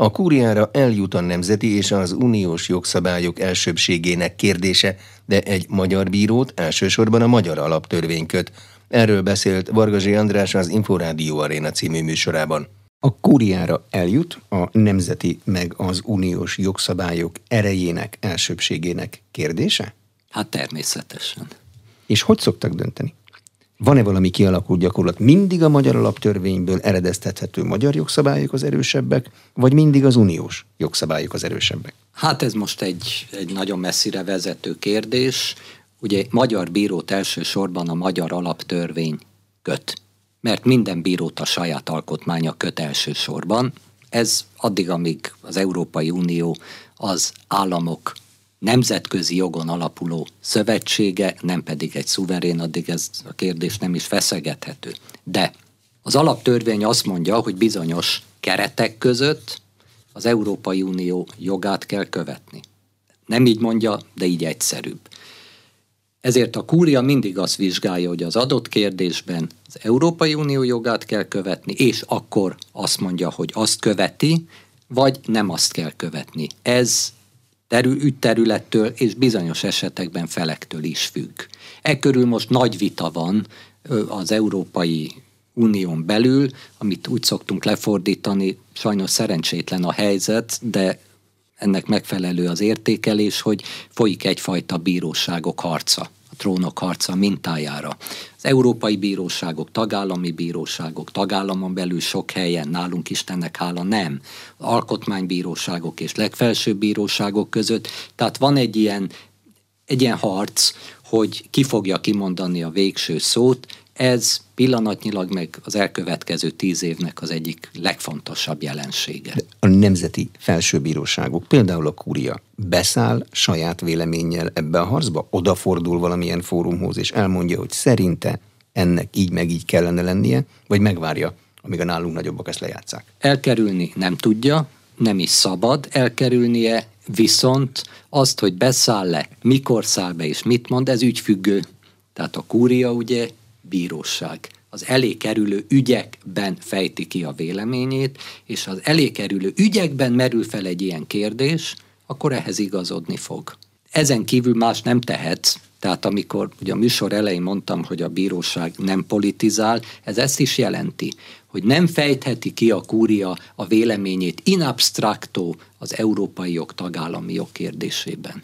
A kúriára eljut a nemzeti és az uniós jogszabályok elsőbségének kérdése, de egy magyar bírót elsősorban a magyar alaptörvény köt. Erről beszélt Vargazsi András az Inforádió Aréna című műsorában. A kúriára eljut a nemzeti meg az uniós jogszabályok erejének, elsőbségének kérdése? Hát természetesen. És hogy szoktak dönteni? Van-e valami kialakult gyakorlat? Mindig a magyar alaptörvényből eredeztethető magyar jogszabályok az erősebbek, vagy mindig az uniós jogszabályok az erősebbek? Hát ez most egy, egy nagyon messzire vezető kérdés. Ugye magyar bírót elsősorban a magyar alaptörvény köt, mert minden bírót a saját alkotmánya köt elsősorban. Ez addig, amíg az Európai Unió az államok nemzetközi jogon alapuló szövetsége, nem pedig egy szuverén, addig ez a kérdés nem is feszegethető. De az alaptörvény azt mondja, hogy bizonyos keretek között az Európai Unió jogát kell követni. Nem így mondja, de így egyszerűbb. Ezért a kúria mindig azt vizsgálja, hogy az adott kérdésben az Európai Unió jogát kell követni, és akkor azt mondja, hogy azt követi, vagy nem azt kell követni. Ez terül, ügyterülettől és bizonyos esetekben felektől is függ. E körül most nagy vita van az Európai Unión belül, amit úgy szoktunk lefordítani, sajnos szerencsétlen a helyzet, de ennek megfelelő az értékelés, hogy folyik egyfajta bíróságok harca trónok harca mintájára. Az európai bíróságok, tagállami bíróságok, tagállamon belül sok helyen, nálunk Istennek hála nem. Alkotmánybíróságok és legfelsőbb bíróságok között. Tehát van egy ilyen, egy ilyen harc, hogy ki fogja kimondani a végső szót, ez pillanatnyilag meg az elkövetkező tíz évnek az egyik legfontosabb jelensége. De a nemzeti felsőbíróságok, például a kúria, beszáll saját véleménnyel ebbe a harcba? Odafordul valamilyen fórumhoz, és elmondja, hogy szerinte ennek így meg így kellene lennie, vagy megvárja, amíg a nálunk nagyobbak ezt lejátszák? Elkerülni nem tudja, nem is szabad elkerülnie, viszont azt, hogy beszáll-e, mikor száll be és mit mond, ez ügyfüggő. Tehát a kúria ugye bíróság az elé kerülő ügyekben fejti ki a véleményét, és az elé kerülő ügyekben merül fel egy ilyen kérdés, akkor ehhez igazodni fog. Ezen kívül más nem tehetsz, tehát amikor ugye a műsor elején mondtam, hogy a bíróság nem politizál, ez ezt is jelenti, hogy nem fejtheti ki a kúria a véleményét in abstracto az európai jog tagállami jog kérdésében.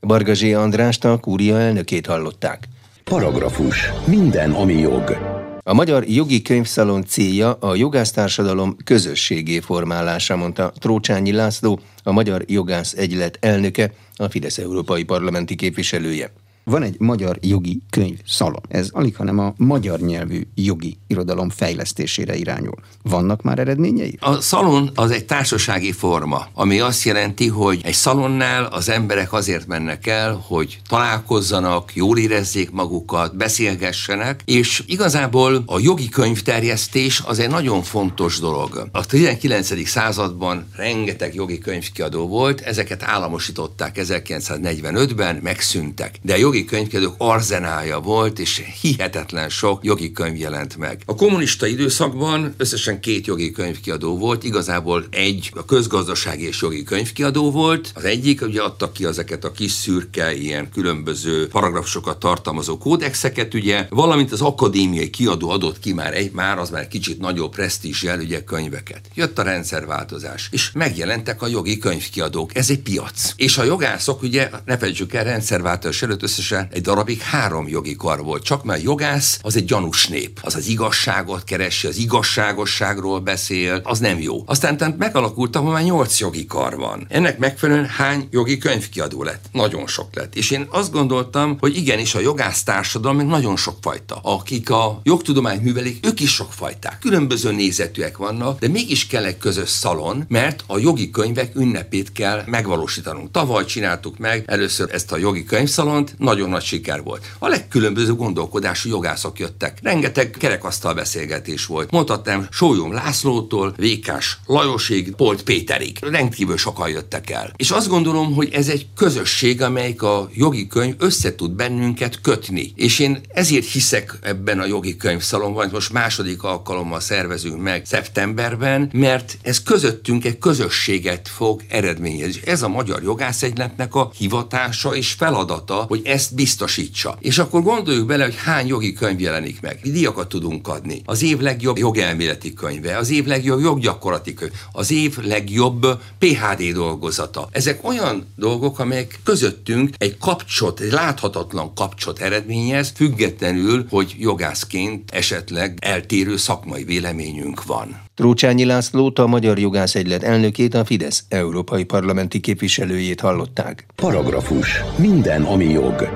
Bargazsé Andrást a kúria elnökét hallották. Paragrafus. Minden, ami jog. A Magyar Jogi Könyvszalon célja a jogásztársadalom közösségé formálása, mondta Trócsányi László, a Magyar Jogász Egylet elnöke, a Fidesz Európai Parlamenti képviselője. Van egy magyar jogi könyv szalon. Ez alig, hanem a magyar nyelvű jogi irodalom fejlesztésére irányul. Vannak már eredményei? A szalon az egy társasági forma, ami azt jelenti, hogy egy szalonnál az emberek azért mennek el, hogy találkozzanak, jól érezzék magukat, beszélgessenek, és igazából a jogi könyvterjesztés az egy nagyon fontos dolog. A 19. században rengeteg jogi könyvkiadó volt, ezeket államosították 1945-ben, megszűntek. De a jogi jogi könyvkiadók arzenája volt, és hihetetlen sok jogi könyv jelent meg. A kommunista időszakban összesen két jogi könyvkiadó volt, igazából egy a közgazdasági és jogi könyvkiadó volt, az egyik ugye adtak ki ezeket a kis szürke, ilyen különböző paragrafusokat tartalmazó kódexeket, ugye, valamint az akadémiai kiadó adott ki már egy, már az már kicsit nagyobb presztízsel ugye könyveket. Jött a rendszerváltozás, és megjelentek a jogi könyvkiadók. Ez egy piac. És a jogászok, ugye, ne felejtsük el, rendszerváltozás előtt összesen összesen egy darabig három jogi kar volt. Csak mert jogász az egy gyanús nép. Az az igazságot keresi, az igazságosságról beszél, az nem jó. Aztán tehát megalakult, ahol már nyolc jogi kar van. Ennek megfelelően hány jogi könyvkiadó lett? Nagyon sok lett. És én azt gondoltam, hogy igenis a jogász társadalom még nagyon sok fajta. Akik a jogtudományt művelik, ők is sok fajták. Különböző nézetűek vannak, de mégis kell egy közös szalon, mert a jogi könyvek ünnepét kell megvalósítanunk. Tavaly csináltuk meg először ezt a jogi könyvszalont, nagy nagyon nagy siker volt. A legkülönböző gondolkodású jogászok jöttek. Rengeteg kerekasztal beszélgetés volt. Mondhatnám Sólyom Lászlótól, Vékás Lajosig, Polt Péterig. Rendkívül sokan jöttek el. És azt gondolom, hogy ez egy közösség, amelyik a jogi könyv össze tud bennünket kötni. És én ezért hiszek ebben a jogi könyvszalomban, most második alkalommal szervezünk meg szeptemberben, mert ez közöttünk egy közösséget fog eredményezni. Ez a Magyar Jogászegyletnek a hivatása és feladata, hogy ezt biztosítsa. És akkor gondoljuk bele, hogy hány jogi könyv jelenik meg. Díjakat tudunk adni. Az év legjobb jogelméleti könyve, az év legjobb joggyakorlati könyv, az év legjobb PHD dolgozata. Ezek olyan dolgok, amelyek közöttünk egy kapcsot, egy láthatatlan kapcsot eredményez, függetlenül, hogy jogászként esetleg eltérő szakmai véleményünk van. Trócsányi Lászlót, a Magyar Jogász Egylet elnökét, a Fidesz európai parlamenti képviselőjét hallották. Paragrafus. Minden, ami jog.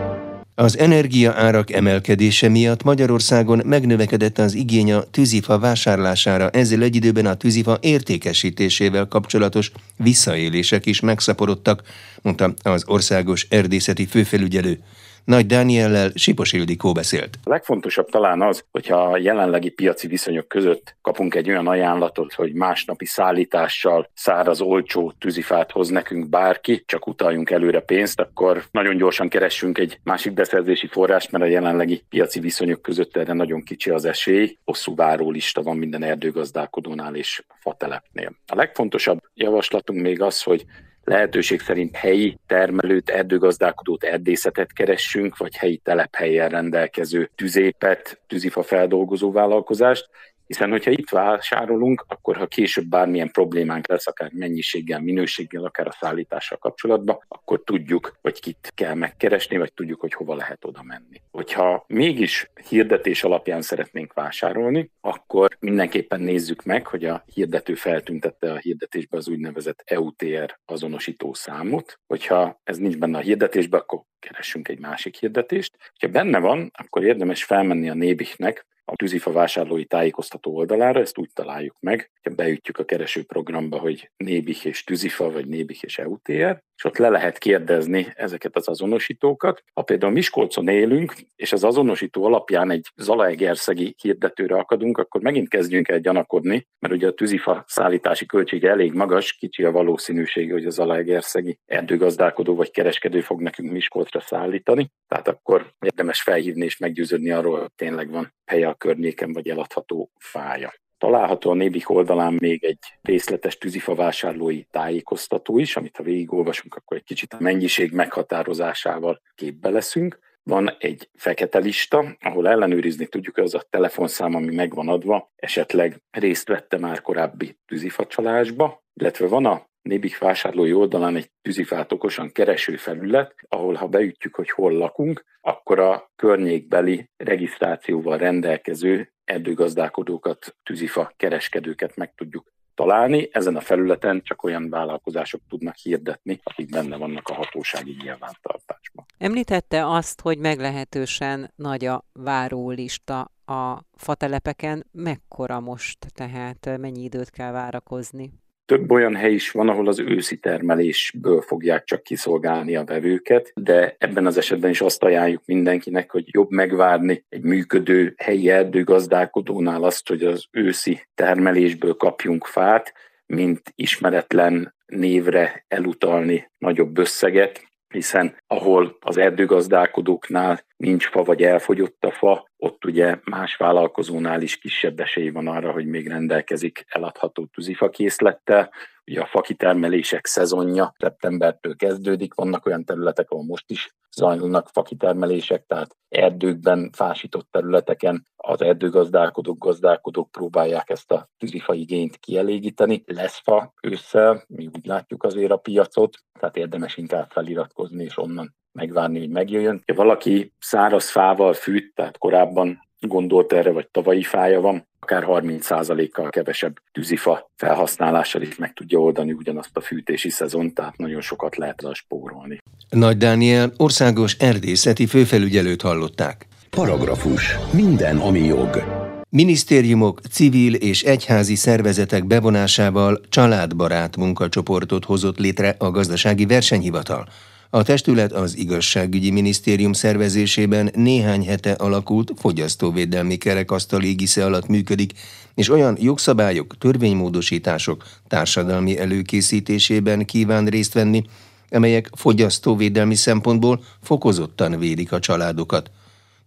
Az energia árak emelkedése miatt Magyarországon megnövekedett az igény a tűzifa vásárlására, ezzel egy időben a tűzifa értékesítésével kapcsolatos visszaélések is megszaporodtak, mondta az országos erdészeti főfelügyelő. Nagy Dániellel Sipos Ildikó beszélt. A legfontosabb talán az, hogyha a jelenlegi piaci viszonyok között kapunk egy olyan ajánlatot, hogy másnapi szállítással száraz, olcsó tűzifát hoz nekünk bárki, csak utaljunk előre pénzt, akkor nagyon gyorsan keressünk egy másik beszerzési forrást, mert a jelenlegi piaci viszonyok között erre nagyon kicsi az esély. Hosszú várólista van minden erdőgazdálkodónál és fatelepnél. A legfontosabb javaslatunk még az, hogy lehetőség szerint helyi termelőt, erdőgazdálkodót, erdészetet keressünk, vagy helyi telephelyen rendelkező tüzépet, tűzifa feldolgozó vállalkozást, hiszen, hogyha itt vásárolunk, akkor ha később bármilyen problémánk lesz, akár mennyiséggel, minőséggel, akár a szállítással kapcsolatban, akkor tudjuk, hogy kit kell megkeresni, vagy tudjuk, hogy hova lehet oda menni. Hogyha mégis hirdetés alapján szeretnénk vásárolni, akkor mindenképpen nézzük meg, hogy a hirdető feltüntette a hirdetésbe az úgynevezett EUTR azonosító számot. Hogyha ez nincs benne a hirdetésbe, akkor keressünk egy másik hirdetést. Ha benne van, akkor érdemes felmenni a Nébihnek a tűzifa vásárlói tájékoztató oldalára, ezt úgy találjuk meg, hogy beütjük a keresőprogramba, hogy Nébih és tűzifa, vagy Nébih és EUTR, és ott le lehet kérdezni ezeket az azonosítókat. Ha például Miskolcon élünk, és az azonosító alapján egy Zalaegerszegi hirdetőre akadunk, akkor megint kezdjünk el gyanakodni, mert ugye a tűzifa szállítási költsége elég magas, kicsi a valószínűség, hogy az Zalaegerszegi erdőgazdálkodó vagy kereskedő fog nekünk Miskolcra szállítani. Tehát akkor érdemes felhívni és meggyőződni arról, hogy tényleg van helye a környéken, vagy eladható fája. Található a Nébik oldalán még egy részletes tűzifa vásárlói tájékoztató is, amit ha végigolvasunk, akkor egy kicsit a mennyiség meghatározásával képbe leszünk. Van egy fekete lista, ahol ellenőrizni tudjuk, az a telefonszám, ami megvan adva, esetleg részt vette már korábbi tűzifacsalásba, illetve van a Nébik vásárlói oldalán egy tűzifát okosan kereső felület, ahol ha beütjük, hogy hol lakunk, akkor a környékbeli regisztrációval rendelkező erdőgazdálkodókat, tűzifa kereskedőket meg tudjuk találni. Ezen a felületen csak olyan vállalkozások tudnak hirdetni, akik benne vannak a hatósági nyilvántartásban. Említette azt, hogy meglehetősen nagy a várólista a fatelepeken. Mekkora most, tehát mennyi időt kell várakozni? Több olyan hely is van, ahol az őszi termelésből fogják csak kiszolgálni a vevőket, de ebben az esetben is azt ajánljuk mindenkinek, hogy jobb megvárni egy működő helyi erdőgazdálkodónál azt, hogy az őszi termelésből kapjunk fát, mint ismeretlen névre elutalni nagyobb összeget, hiszen ahol az erdőgazdálkodóknál nincs fa vagy elfogyott a fa, ott ugye más vállalkozónál is kisebb esély van arra, hogy még rendelkezik eladható tűzifa készlettel. Ugye a fakitermelések szezonja szeptembertől kezdődik, vannak olyan területek, ahol most is zajlanak fakitermelések, tehát erdőkben, fásított területeken az erdőgazdálkodók, gazdálkodók próbálják ezt a tűzifa igényt kielégíteni. Lesz fa ősszel, mi úgy látjuk azért a piacot, tehát érdemes inkább feliratkozni és onnan megvárni, hogy megjöjjön. Ha valaki száraz fával fűt, tehát korábban gondolt erre, vagy tavalyi fája van, akár 30%-kal kevesebb tűzifa felhasználással is meg tudja oldani ugyanazt a fűtési szezon, tehát nagyon sokat lehet rá spórolni. Nagy Dániel országos erdészeti főfelügyelőt hallották. Paragrafus. Minden, ami jog. Minisztériumok, civil és egyházi szervezetek bevonásával családbarát munkacsoportot hozott létre a gazdasági versenyhivatal. A testület az igazságügyi minisztérium szervezésében néhány hete alakult fogyasztóvédelmi kerekasztal égisze alatt működik, és olyan jogszabályok, törvénymódosítások társadalmi előkészítésében kíván részt venni, amelyek fogyasztóvédelmi szempontból fokozottan védik a családokat.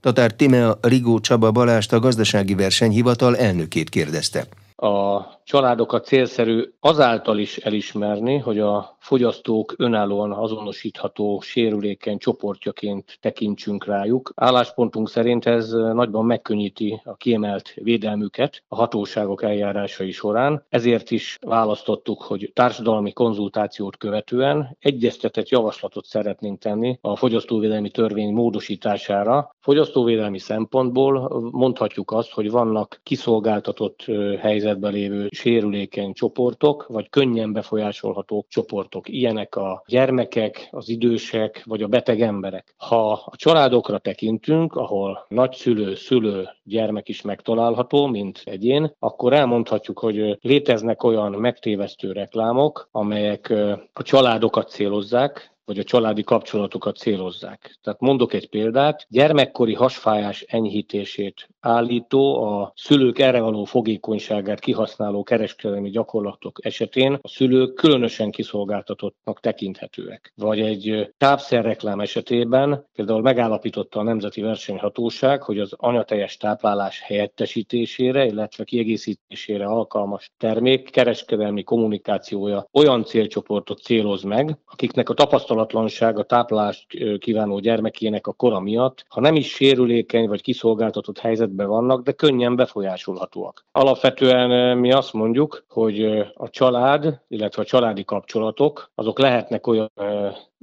Tatár Timea Rigó Csaba Balást a gazdasági versenyhivatal elnökét kérdezte a családokat célszerű azáltal is elismerni, hogy a fogyasztók önállóan azonosítható sérülékeny csoportjaként tekintsünk rájuk. Álláspontunk szerint ez nagyban megkönnyíti a kiemelt védelmüket a hatóságok eljárásai során. Ezért is választottuk, hogy társadalmi konzultációt követően egyeztetett javaslatot szeretnénk tenni a fogyasztóvédelmi törvény módosítására. Fogyasztóvédelmi szempontból mondhatjuk azt, hogy vannak kiszolgáltatott helyzet helyzetben lévő sérülékeny csoportok, vagy könnyen befolyásolható csoportok. Ilyenek a gyermekek, az idősek, vagy a beteg emberek. Ha a családokra tekintünk, ahol nagyszülő, szülő, gyermek is megtalálható, mint egyén, akkor elmondhatjuk, hogy léteznek olyan megtévesztő reklámok, amelyek a családokat célozzák, vagy a családi kapcsolatokat célozzák. Tehát mondok egy példát, gyermekkori hasfájás enyhítését állító, a szülők erre való fogékonyságát kihasználó kereskedelmi gyakorlatok esetén a szülők különösen kiszolgáltatottnak tekinthetőek. Vagy egy tápszerreklám esetében például megállapította a Nemzeti Versenyhatóság, hogy az anyateljes táplálás helyettesítésére, illetve kiegészítésére alkalmas termék kereskedelmi kommunikációja olyan célcsoportot céloz meg, akiknek a tapasztalat tapasztalatlanság a táplást kívánó gyermekének a kora miatt, ha nem is sérülékeny vagy kiszolgáltatott helyzetben vannak, de könnyen befolyásolhatóak. Alapvetően mi azt mondjuk, hogy a család, illetve a családi kapcsolatok, azok lehetnek olyan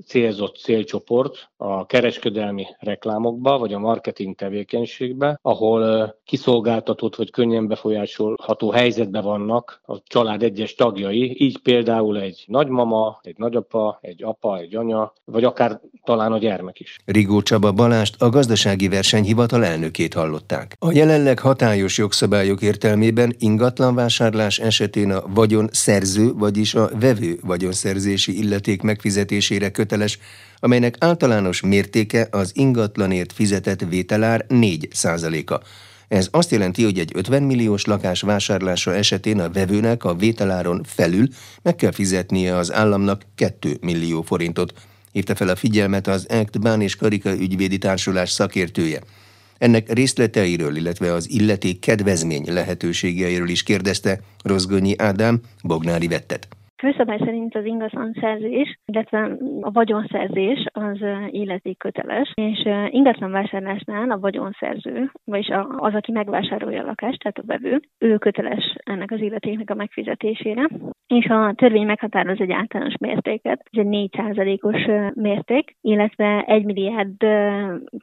célzott célcsoport a kereskedelmi reklámokba, vagy a marketing tevékenységbe, ahol kiszolgáltatott vagy könnyen befolyásolható helyzetben vannak a család egyes tagjai, így például egy nagymama, egy nagyapa, egy apa, egy anya, vagy akár talán a gyermek is. Rigó Csaba Balást, a gazdasági versenyhivatal elnökét hallották. A jelenleg hatályos jogszabályok értelmében ingatlanvásárlás esetén a vagyon szerző, vagyis a vevő vagyonszerzési illeték megfizetésére köteles, amelynek általános mértéke az ingatlanért fizetett vételár 4 a ez azt jelenti, hogy egy 50 milliós lakás vásárlása esetén a vevőnek a vételáron felül meg kell fizetnie az államnak 2 millió forintot, hívta fel a figyelmet az ACT Bán és Karika ügyvédi társulás szakértője. Ennek részleteiről, illetve az illeték kedvezmény lehetőségeiről is kérdezte Rozgonyi Ádám Bognári Vettet. Főszabály szerint az ingatlanszerzés, illetve a vagyonszerzés az illetékköteles, és ingatlanvásárlásnál a vagyonszerző, vagyis az, aki megvásárolja a lakást, tehát a vevő, ő köteles ennek az illetéknek a megfizetésére, és a törvény meghatároz egy általános mértéket, ez egy 4%-os mérték, illetve 1 milliárd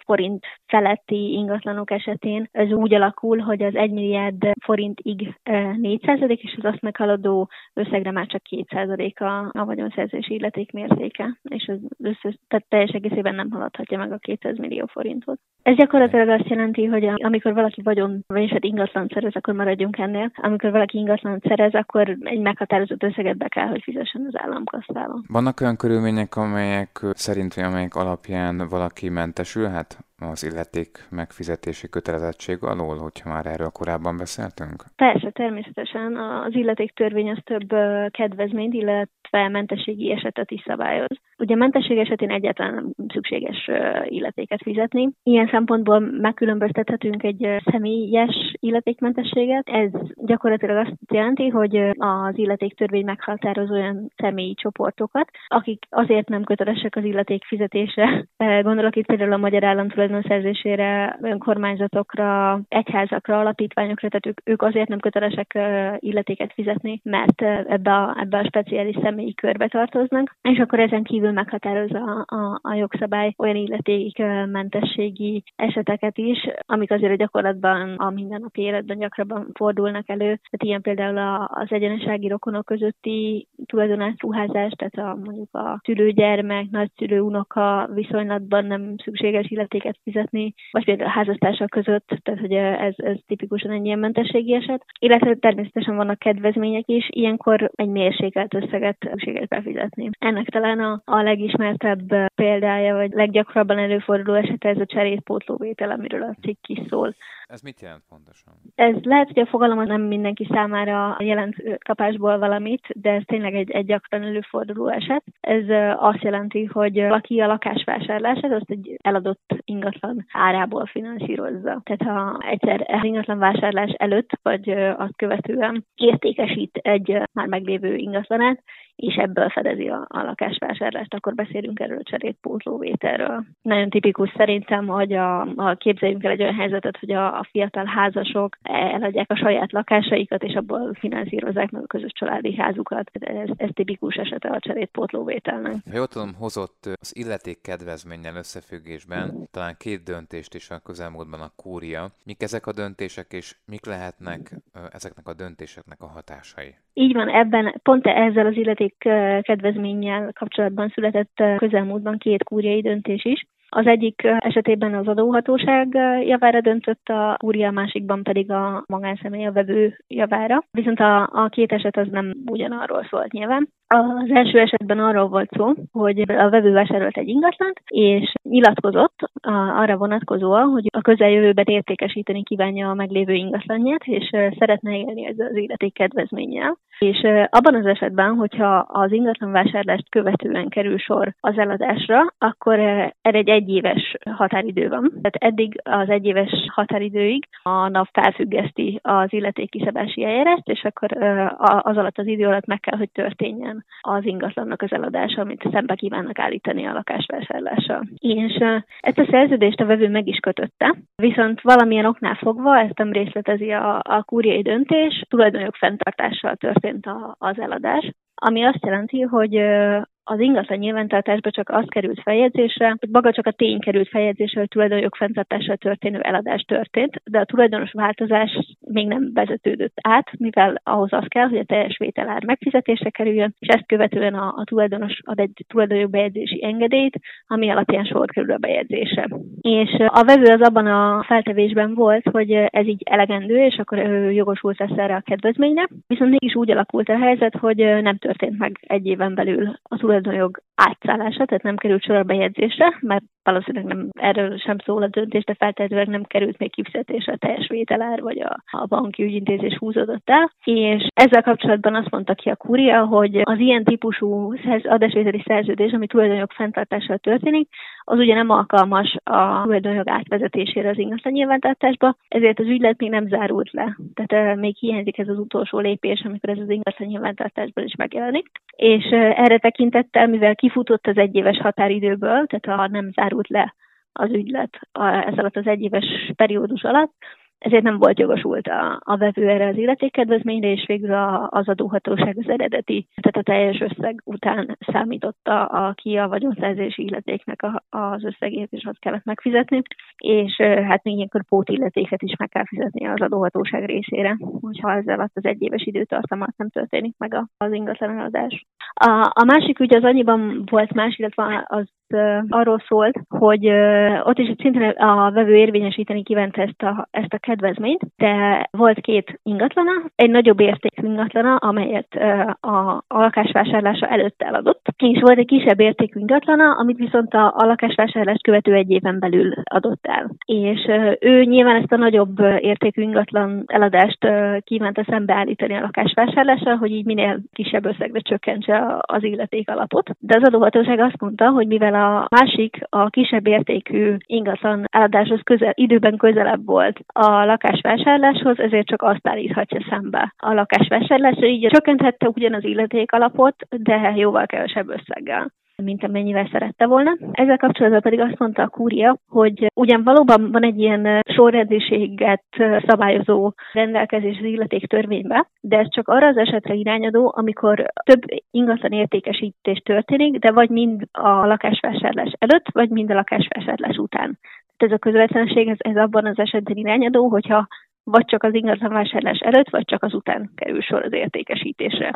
forint feletti ingatlanok esetén ez úgy alakul, hogy az 1 milliárd forintig 4% és az azt meghaladó összegre már csak 2 2% a, a vagyonszerzési illeték mértéke, és az összes, tehát teljes egészében nem haladhatja meg a 200 millió forintot. Ez gyakorlatilag azt jelenti, hogy amikor valaki vagyon, vagyis hát ingatlan szerez, akkor maradjunk ennél. Amikor valaki ingatlan szerez, akkor egy meghatározott összeget be kell, hogy fizessen az államkasztába. Vannak olyan körülmények, amelyek szerint, amelyek alapján valaki mentesülhet az illeték megfizetési kötelezettség alól, hogyha már erről korábban beszéltünk? Persze, természetesen. Az illeték törvény az több kedvezményt, illetve mentességi esetet is szabályoz. Ugye mentesség esetén egyáltalán nem szükséges illetéket fizetni. Ilyen szempontból megkülönböztethetünk egy személyes illetékmentességet. Ez gyakorlatilag azt jelenti, hogy az illetéktörvény meghatároz olyan személyi csoportokat, akik azért nem kötelesek az illeték fizetésre. Gondolok itt például a Magyar Állam tulajdonszerzésére, önkormányzatokra, egyházakra, alapítványokra, tehát ők, ők azért nem kötelesek illetéket fizetni, mert ebbe a, ebbe a speciális személyi körbe tartoznak, és akkor ezen kívül meghatározza a, a, a jogszabály olyan illetékmentességi eseteket is, amik azért a gyakorlatban a mindennapi életben gyakrabban fordulnak elő. Tehát ilyen például az egyenesági rokonok közötti tulajdonátruházás, tehát a, mondjuk a szülőgyermek, nagyszülő, unoka viszonylatban nem szükséges illetéket fizetni, vagy például a házastársak között, tehát hogy ez, ez tipikusan egy ilyen mentességi eset. Illetve természetesen vannak kedvezmények is, ilyenkor egy mérsékelt összeget szükséges befizetni. Ennek talán a, a legismertebb példája, vagy leggyakrabban előforduló eset ez a cserétpótlóvétel, amiről a cikk is szól. Ez mit jelent pontosan? Ez lehet, hogy a fogalom nem mindenki számára jelent kapásból valamit, de ez tényleg egy, egy gyakran előforduló eset. Ez azt jelenti, hogy valaki a lakásvásárlását azt egy eladott ingatlan árából finanszírozza. Tehát ha egyszer ingatlan vásárlás előtt, vagy azt követően értékesít egy már meglévő ingatlanát, és ebből fedezi a, a lakásvásárlást, akkor beszélünk erről a cserétpótlóvételről. Nagyon tipikus szerintem, hogy a, a képzeljünk el egy olyan helyzetet, hogy a, a fiatal házasok eladják a saját lakásaikat, és abból finanszírozzák meg a közös családi házukat. Ez, ez tipikus esete a cserétpótlóvételnek. Ha jól tudom, hozott az illeték kedvezménnyel összefüggésben talán két döntést is a közelmúltban a kúria. Mik ezek a döntések, és mik lehetnek ezeknek a döntéseknek a hatásai? Így van, ebben pont ezzel az illeték kedvezménnyel kapcsolatban született közelmúltban két kúriai döntés is. Az egyik esetében az adóhatóság javára döntött, a kúria másikban pedig a magánszemély a vevő javára. Viszont a, a két eset az nem ugyanarról szólt nyilván. Az első esetben arról volt szó, hogy a vevő vásárolt egy ingatlant, és nyilatkozott arra vonatkozóan, hogy a közeljövőben értékesíteni kívánja a meglévő ingatlanját, és szeretne élni ezzel az életék kedvezménnyel. És abban az esetben, hogyha az ingatlan vásárlást követően kerül sor az eladásra, akkor erre egy egyéves határidő van. Tehát eddig az egyéves határidőig a NAV felfüggeszti az illetékiszabási eljárást, és akkor az alatt az idő alatt meg kell, hogy történjen az ingatlannak az eladása, amit szembe kívánnak állítani a lakásvásárlással. És ezt a szerződést a vevő meg is kötötte, viszont valamilyen oknál fogva, ezt nem részletezi a, a kúriai döntés, tulajdonjog fenntartással történt a, az eladás, ami azt jelenti, hogy az ingatlan nyilvántartásba csak az került feljegyzésre, hogy maga csak a tény került feljegyzésre, hogy tulajdonjog fenntartással történő eladás történt, de a tulajdonos változás még nem vezetődött át, mivel ahhoz az kell, hogy a teljes vételár megfizetésre kerüljön, és ezt követően a, a tulajdonos ad egy bejegyzési engedélyt, ami alapján sor kerül a bejegyzése. És a vevő az abban a feltevésben volt, hogy ez így elegendő, és akkor ő jogosult lesz erre a kedvezményre, viszont mégis úgy alakult a helyzet, hogy nem történt meg egy éven belül a tulajdonjog átszállása, tehát nem került sor a bejegyzésre, mert valószínűleg nem erről sem szól a döntés, de feltétlenül nem került még kifizetésre a teljes vételár, vagy a, a banki ügyintézés húzódott el. És ezzel kapcsolatban azt mondta ki a kúria, hogy az ilyen típusú adásvételi szerződés, ami tulajdonjog fenntartással történik, az ugye nem alkalmas a tulajdonjog átvezetésére az ingatlan nyilvántartásba, ezért az ügylet még nem zárult le. Tehát még hiányzik ez az utolsó lépés, amikor ez az ingatlan nyilvántartásban is megjelenik. És erre tekintettel, mivel kifutott az egyéves határidőből, tehát ha nem zárult le az ügylet ez alatt az egyéves periódus alatt, ezért nem volt jogosult a, a vevő erre az illetékkedvezményre, és végül a, az adóhatóság az eredeti, tehát a teljes összeg után számította a ki a vagyonszerzési illetéknek a, az összegét, és azt kellett megfizetni, és hát még ilyenkor pótilletéket is meg kell fizetni az adóhatóság részére, hogyha ezzel alatt az egyéves időtartam alatt nem történik meg az ingatlan eladás. A, a másik ügy az annyiban volt más, illetve az arról szólt, hogy ott is szintén a vevő érvényesíteni kívánt ezt a, ezt a kedvezményt, de volt két ingatlana, egy nagyobb értékű ingatlana, amelyet a, a lakásvásárlása előtt eladott, és volt egy kisebb értékű ingatlana, amit viszont a, a lakásvásárlást követő egy éven belül adott el. És ő nyilván ezt a nagyobb értékű ingatlan eladást kívánta szembeállítani a lakásvásárlással, hogy így minél kisebb összegre csökkentse az illeték alapot. De az adóhatóság azt mondta, hogy mivel a másik, a kisebb értékű ingatlan eladáshoz közel, időben közelebb volt a lakásvásárláshoz, ezért csak azt állíthatja szembe a lakásvásárlásra, így csökkenthette ugyan az illeték alapot, de jóval kevesebb összeggel mint amennyivel szerette volna. Ezzel kapcsolatban pedig azt mondta a kúria, hogy ugyan valóban van egy ilyen sorrendiséget szabályozó rendelkezés az illeték törvényben, de ez csak arra az esetre irányadó, amikor több ingatlan értékesítés történik, de vagy mind a lakásvásárlás előtt, vagy mind a lakásvásárlás után. Tehát ez a közvetlenség, ez, ez abban az esetben irányadó, hogyha vagy csak az ingatlan vásárlás előtt, vagy csak az után kerül sor az értékesítésre.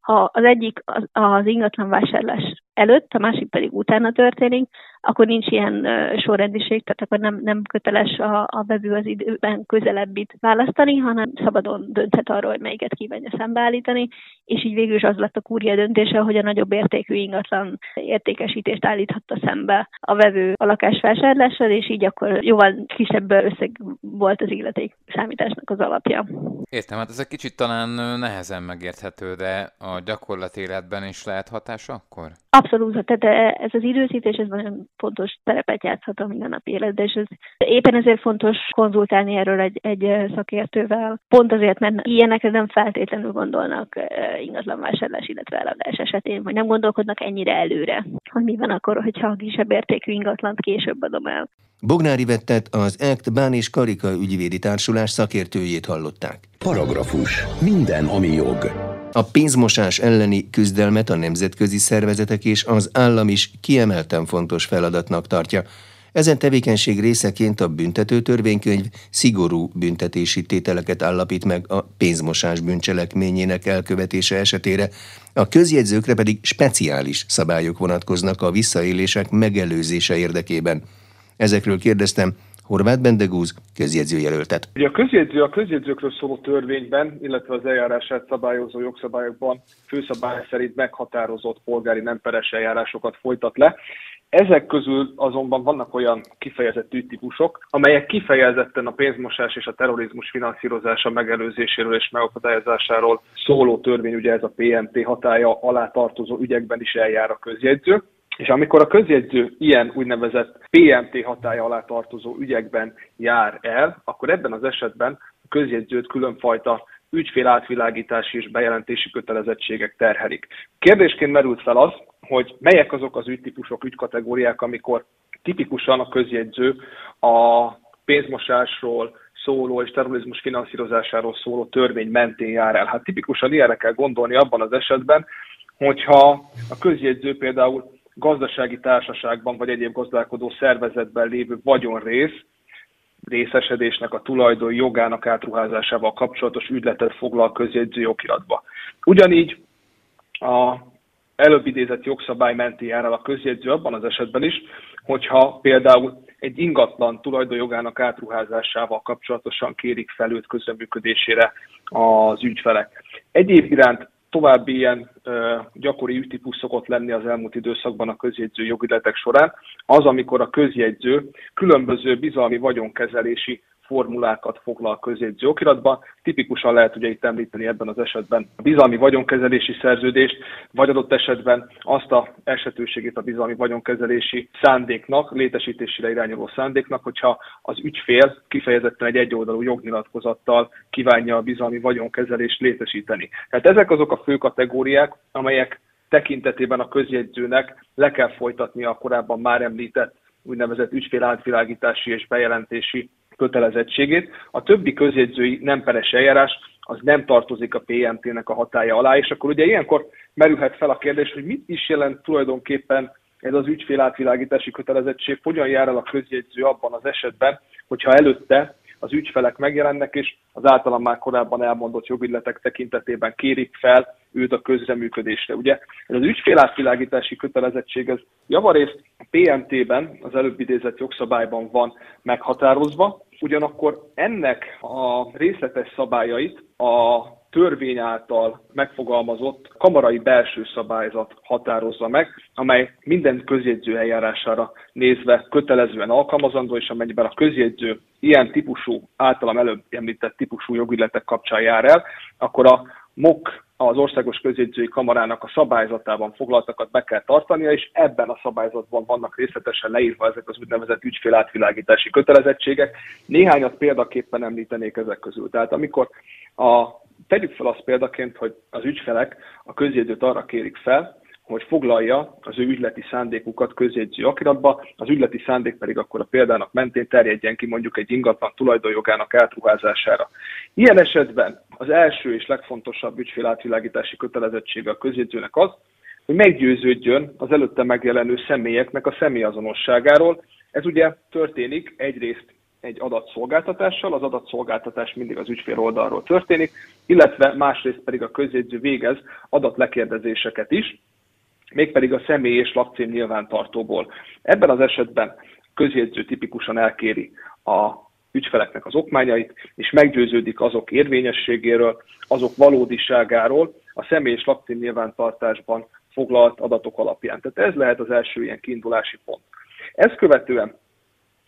Ha az egyik az, az ingatlan vásárlás előtt, a másik pedig utána történik, akkor nincs ilyen sorrendiség, tehát akkor nem, nem köteles a, a vevő az időben közelebbit választani, hanem szabadon dönthet arról, hogy melyiket kívánja szembeállítani, és így végül is az lett a kúria döntése, hogy a nagyobb értékű ingatlan értékesítést állíthatta szembe a vevő a lakás vásárlással, és így akkor jóval kisebb összeg volt az illeték számításnak az alapja. Értem, hát ez egy kicsit talán nehezen megérthető, de a gyakorlati életben is lehet hatása akkor? Abszolút, tehát ez az időszítés, ez nagyon fontos szerepet játszhat a mindennapi életben, és ez éppen ezért fontos konzultálni erről egy, egy szakértővel. Pont azért, mert ilyenekre nem feltétlenül gondolnak ingatlanvásárlás, illetve eladás esetén, vagy nem gondolkodnak ennyire előre, hogy mi van akkor, hogyha a kisebb értékű ingatlant később adom el. Bognári Vettet az EKT Bán és Karika ügyvédi társulás szakértőjét hallották. Paragrafus. Minden, ami jog. A pénzmosás elleni küzdelmet a nemzetközi szervezetek és az állam is kiemelten fontos feladatnak tartja. Ezen tevékenység részeként a büntető törvénykönyv szigorú büntetési tételeket állapít meg a pénzmosás bűncselekményének elkövetése esetére, a közjegyzőkre pedig speciális szabályok vonatkoznak a visszaélések megelőzése érdekében. Ezekről kérdeztem Horváth Bendegúz közjegyzőjelöltet. Ugye a közjegyző a közjegyzőkről szóló törvényben, illetve az eljárását szabályozó jogszabályokban főszabály szerint meghatározott polgári nemperes eljárásokat folytat le. Ezek közül azonban vannak olyan kifejezett ügytípusok, amelyek kifejezetten a pénzmosás és a terrorizmus finanszírozása megelőzéséről és megakadályozásáról szóló törvény, ugye ez a PMT hatája alá tartozó ügyekben is eljár a közjegyző. És amikor a közjegyző ilyen úgynevezett PMT hatája alá tartozó ügyekben jár el, akkor ebben az esetben a közjegyzőt különfajta ügyfél átvilágítási és bejelentési kötelezettségek terhelik. Kérdésként merült fel az, hogy melyek azok az ügytípusok, ügykategóriák, amikor tipikusan a közjegyző a pénzmosásról szóló és terrorizmus finanszírozásáról szóló törvény mentén jár el. Hát tipikusan ilyenre kell gondolni abban az esetben, hogyha a közjegyző például gazdasági társaságban vagy egyéb gazdálkodó szervezetben lévő vagyonrész részesedésnek a tulajdon jogának átruházásával kapcsolatos ügyletet foglal közjegyző okiratba. Ugyanígy a előbb idézett jogszabály menti jár el a közjegyző abban az esetben is, hogyha például egy ingatlan tulajdonjogának átruházásával kapcsolatosan kérik fel őt közreműködésére az ügyfelek. Egyéb iránt további ilyen gyakori ügytípus szokott lenni az elmúlt időszakban a közjegyző jogületek során, az, amikor a közjegyző különböző bizalmi vagyonkezelési formulákat foglal közjegyző okiratba. Tipikusan lehet ugye itt említeni ebben az esetben a bizalmi vagyonkezelési szerződést, vagy adott esetben azt a esetőségét a bizalmi vagyonkezelési szándéknak, létesítésére irányuló szándéknak, hogyha az ügyfél kifejezetten egy egyoldalú jognyilatkozattal kívánja a bizalmi vagyonkezelést létesíteni. Tehát ezek azok a fő kategóriák, amelyek tekintetében a közjegyzőnek le kell folytatni a korábban már említett úgynevezett ügyfél átvilágítási és bejelentési kötelezettségét. A többi közjegyzői nem peres eljárás az nem tartozik a PMT-nek a hatája alá, és akkor ugye ilyenkor merülhet fel a kérdés, hogy mit is jelent tulajdonképpen ez az ügyfél átvilágítási kötelezettség, hogyan jár el a közjegyző abban az esetben, hogyha előtte az ügyfelek megjelennek, és az általam már korábban elmondott jogilletek tekintetében kérik fel őt a közreműködésre. Ugye ez az ügyfélátvilágítási kötelezettség, ez javarészt a PMT-ben, az előbb idézett jogszabályban van meghatározva, ugyanakkor ennek a részletes szabályait a törvény által megfogalmazott kamarai belső szabályzat határozza meg, amely minden közjegyző eljárására nézve kötelezően alkalmazandó, és amennyiben a közjegyző ilyen típusú, általam előbb említett típusú jogilletek kapcsán jár el, akkor a MOK az Országos Közjegyzői Kamarának a szabályzatában foglaltakat be kell tartania, és ebben a szabályzatban vannak részletesen leírva ezek az úgynevezett ügyfélátvilágítási kötelezettségek. Néhányat példaképpen említenék ezek közül. Tehát amikor a, tegyük fel azt példaként, hogy az ügyfelek a közjegyzőt arra kérik fel, hogy foglalja az ő ügyleti szándékukat közjegyző akiratba, az ügyleti szándék pedig akkor a példának mentén terjedjen ki mondjuk egy ingatlan tulajdonjogának átruházására. Ilyen esetben az első és legfontosabb ügyfélátvilágítási kötelezettsége a közjegyzőnek az, hogy meggyőződjön az előtte megjelenő személyeknek a személyazonosságáról. Ez ugye történik egyrészt egy adatszolgáltatással, az adatszolgáltatás mindig az ügyfél oldalról történik, illetve másrészt pedig a közjegyző végez adatlekérdezéseket is, mégpedig a személy és lakcím nyilvántartóból. Ebben az esetben közjegyző tipikusan elkéri a ügyfeleknek az okmányait, és meggyőződik azok érvényességéről, azok valódiságáról a személy és lakcím nyilvántartásban foglalt adatok alapján. Tehát ez lehet az első ilyen kiindulási pont. Ezt követően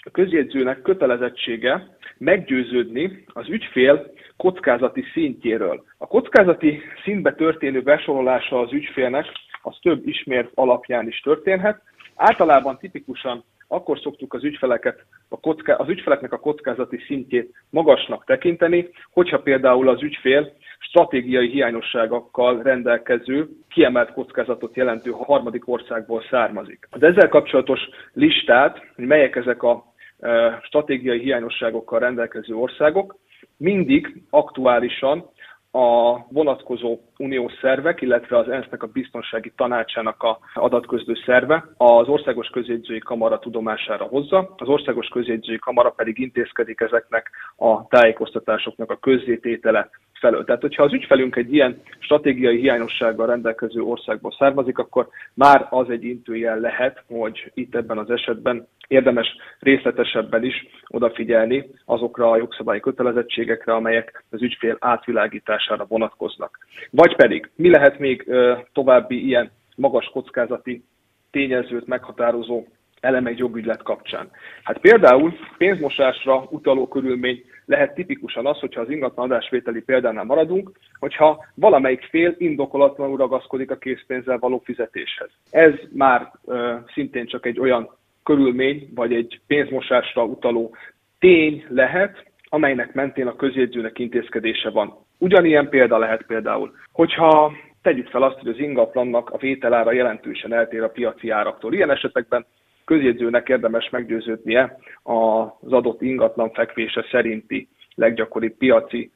a közjegyzőnek kötelezettsége meggyőződni az ügyfél kockázati szintjéről. A kockázati szintbe történő besorolása az ügyfélnek az több ismért alapján is történhet. Általában tipikusan akkor szoktuk az ügyfeleket, a kocká, az ügyfeleknek a kockázati szintjét magasnak tekinteni, hogyha például az ügyfél stratégiai hiányosságokkal rendelkező, kiemelt kockázatot jelentő harmadik országból származik. Az ezzel kapcsolatos listát, hogy melyek ezek a e, stratégiai hiányosságokkal rendelkező országok, mindig aktuálisan a vonatkozó uniós szervek, illetve az ENSZ-nek a biztonsági tanácsának a adatközlő szerve az Országos Közjegyzői Kamara tudomására hozza, az Országos Közjegyzői Kamara pedig intézkedik ezeknek a tájékoztatásoknak a közzététele felől. Tehát, hogyha az ügyfelünk egy ilyen stratégiai hiányossággal rendelkező országból származik, akkor már az egy intőjel lehet, hogy itt ebben az esetben érdemes részletesebben is odafigyelni azokra a jogszabályi kötelezettségekre, amelyek az ügyfél átvilágítására vonatkoznak. Vagy pedig mi lehet még további ilyen magas kockázati tényezőt meghatározó eleme egy jogügylet kapcsán. Hát például pénzmosásra utaló körülmény lehet tipikusan az, hogyha az ingatlan adásvételi példánál maradunk, hogyha valamelyik fél indokolatlanul ragaszkodik a készpénzzel való fizetéshez. Ez már ö, szintén csak egy olyan körülmény, vagy egy pénzmosásra utaló tény lehet, amelynek mentén a közjegyzőnek intézkedése van. Ugyanilyen példa lehet például, hogyha tegyük fel azt, hogy az ingatlannak a vételára jelentősen eltér a piaci áraktól. Ilyen esetekben közjegyzőnek érdemes meggyőződnie az adott ingatlan fekvése szerinti leggyakoribb piaci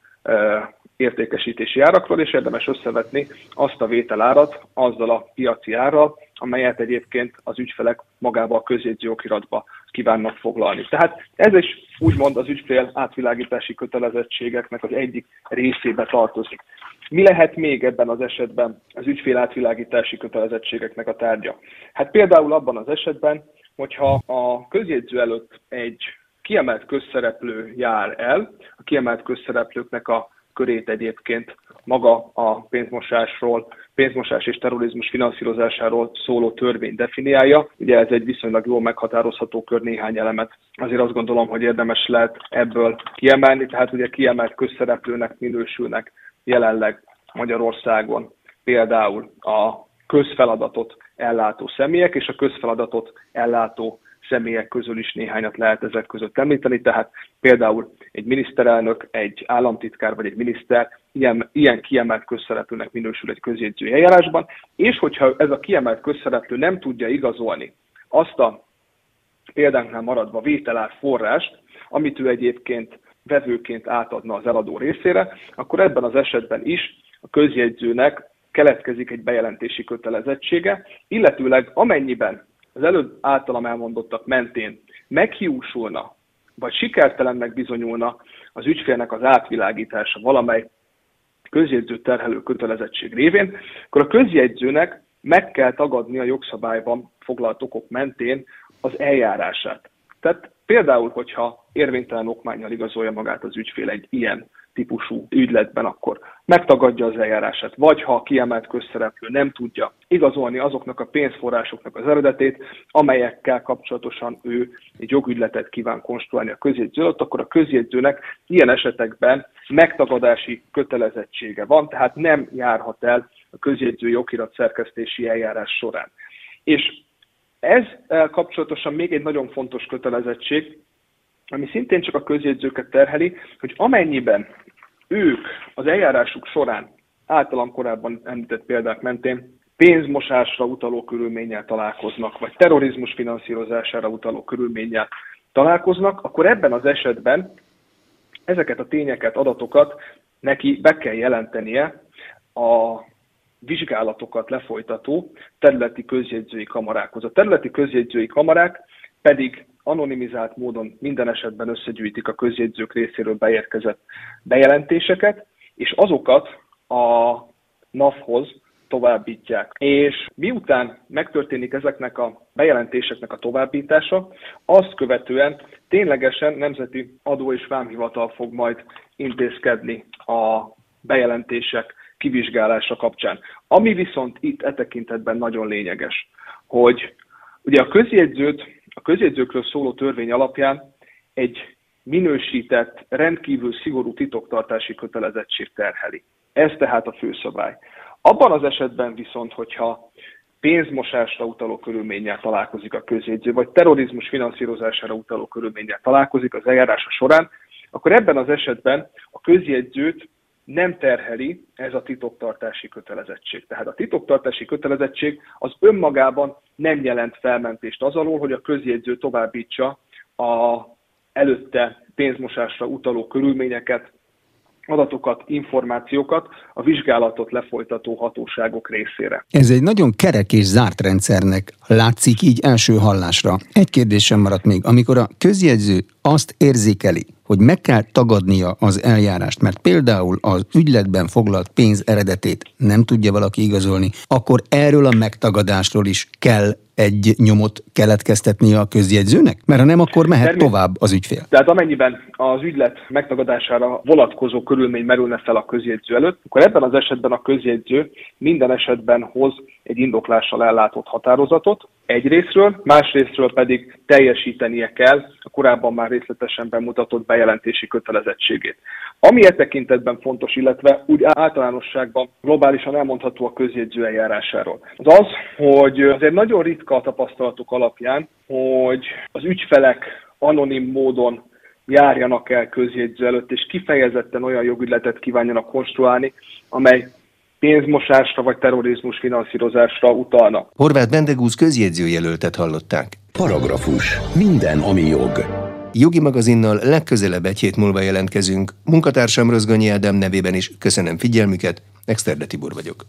értékesítési árakról, és érdemes összevetni azt a vételárat azzal a piaci árral, amelyet egyébként az ügyfelek magába a közjegyző okiratba kívánnak foglalni. Tehát ez is úgymond az ügyfél átvilágítási kötelezettségeknek az egyik részébe tartozik. Mi lehet még ebben az esetben az ügyfél átvilágítási kötelezettségeknek a tárgya? Hát például abban az esetben, hogyha a közjegyző előtt egy kiemelt közszereplő jár el, a kiemelt közszereplőknek a körét egyébként maga a pénzmosásról, pénzmosás és terrorizmus finanszírozásáról szóló törvény definiálja. Ugye ez egy viszonylag jól meghatározható kör néhány elemet. Azért azt gondolom, hogy érdemes lehet ebből kiemelni, tehát ugye kiemelt közszereplőnek minősülnek jelenleg Magyarországon például a közfeladatot ellátó személyek, és a közfeladatot ellátó személyek közül is néhányat lehet ezek között említeni, tehát például egy miniszterelnök, egy államtitkár vagy egy miniszter ilyen, ilyen kiemelt közszereplőnek minősül egy közjegyzői eljárásban, és hogyha ez a kiemelt közszereplő nem tudja igazolni azt a példánknál maradva vételár forrást, amit ő egyébként vevőként átadna az eladó részére, akkor ebben az esetben is a közjegyzőnek keletkezik egy bejelentési kötelezettsége, illetőleg amennyiben az előbb általam elmondottak mentén meghiúsulna, vagy sikertelennek bizonyulna az ügyfélnek az átvilágítása valamely közjegyző terhelő kötelezettség révén, akkor a közjegyzőnek meg kell tagadni a jogszabályban foglalt okok mentén az eljárását. Tehát például, hogyha érvénytelen okmányjal igazolja magát az ügyfél egy ilyen típusú ügyletben, akkor megtagadja az eljárását, vagy ha a kiemelt közszereplő nem tudja igazolni azoknak a pénzforrásoknak az eredetét, amelyekkel kapcsolatosan ő egy jogügyletet kíván konstruálni a közjegyző akkor a közjegyzőnek ilyen esetekben megtagadási kötelezettsége van, tehát nem járhat el a közjegyző jogirat szerkesztési eljárás során. És ez kapcsolatosan még egy nagyon fontos kötelezettség, ami szintén csak a közjegyzőket terheli, hogy amennyiben ők az eljárásuk során általam korábban említett példák mentén pénzmosásra utaló körülménnyel találkoznak, vagy terrorizmus finanszírozására utaló körülménnyel találkoznak, akkor ebben az esetben ezeket a tényeket, adatokat neki be kell jelentenie a vizsgálatokat lefolytató területi közjegyzői kamarákhoz. A területi közjegyzői kamarák pedig anonimizált módon minden esetben összegyűjtik a közjegyzők részéről beérkezett bejelentéseket, és azokat a NAV-hoz továbbítják. És miután megtörténik ezeknek a bejelentéseknek a továbbítása, azt követően ténylegesen Nemzeti Adó és Vámhivatal fog majd intézkedni a bejelentések kivizsgálása kapcsán. Ami viszont itt e tekintetben nagyon lényeges, hogy ugye a közjegyzőt, a közjegyzőkről szóló törvény alapján egy minősített, rendkívül szigorú titoktartási kötelezettség terheli. Ez tehát a főszabály. Abban az esetben viszont, hogyha pénzmosásra utaló körülménnyel találkozik a közjegyző, vagy terrorizmus finanszírozására utaló körülménnyel találkozik az eljárása során, akkor ebben az esetben a közjegyzőt nem terheli ez a titoktartási kötelezettség. Tehát a titoktartási kötelezettség az önmagában nem jelent felmentést az alól, hogy a közjegyző továbbítsa a előtte pénzmosásra utaló körülményeket, adatokat, információkat a vizsgálatot lefolytató hatóságok részére. Ez egy nagyon kerek és zárt rendszernek látszik így első hallásra. Egy kérdésem maradt még. Amikor a közjegyző azt érzékeli, hogy meg kell tagadnia az eljárást, mert például az ügyletben foglalt pénz eredetét nem tudja valaki igazolni, akkor erről a megtagadásról is kell egy nyomot keletkeztetnie a közjegyzőnek? Mert ha nem, akkor mehet Termés. tovább az ügyfél. Tehát amennyiben az ügylet megtagadására vonatkozó körülmény merülne fel a közjegyző előtt, akkor ebben az esetben a közjegyző minden esetben hoz egy indoklással ellátott határozatot egyrésztről, másrésztről pedig teljesítenie kell a korábban már részletesen bemutatott bejelentési kötelezettségét. Ami e tekintetben fontos, illetve úgy általánosságban globálisan elmondható a közjegyző eljárásáról, az az, hogy azért nagyon ritka a tapasztalatok alapján, hogy az ügyfelek anonim módon járjanak el közjegyző előtt, és kifejezetten olyan jogügyletet kívánjanak konstruálni, amely pénzmosásra vagy terrorizmus finanszírozásra utalna. Horváth Bendegúz közjegyzőjelöltet hallották. Paragrafus. Minden, ami jog. Jogi magazinnal legközelebb egy hét múlva jelentkezünk. Munkatársam Rozgonyi Ádám nevében is köszönöm figyelmüket, Exterde Tibor vagyok.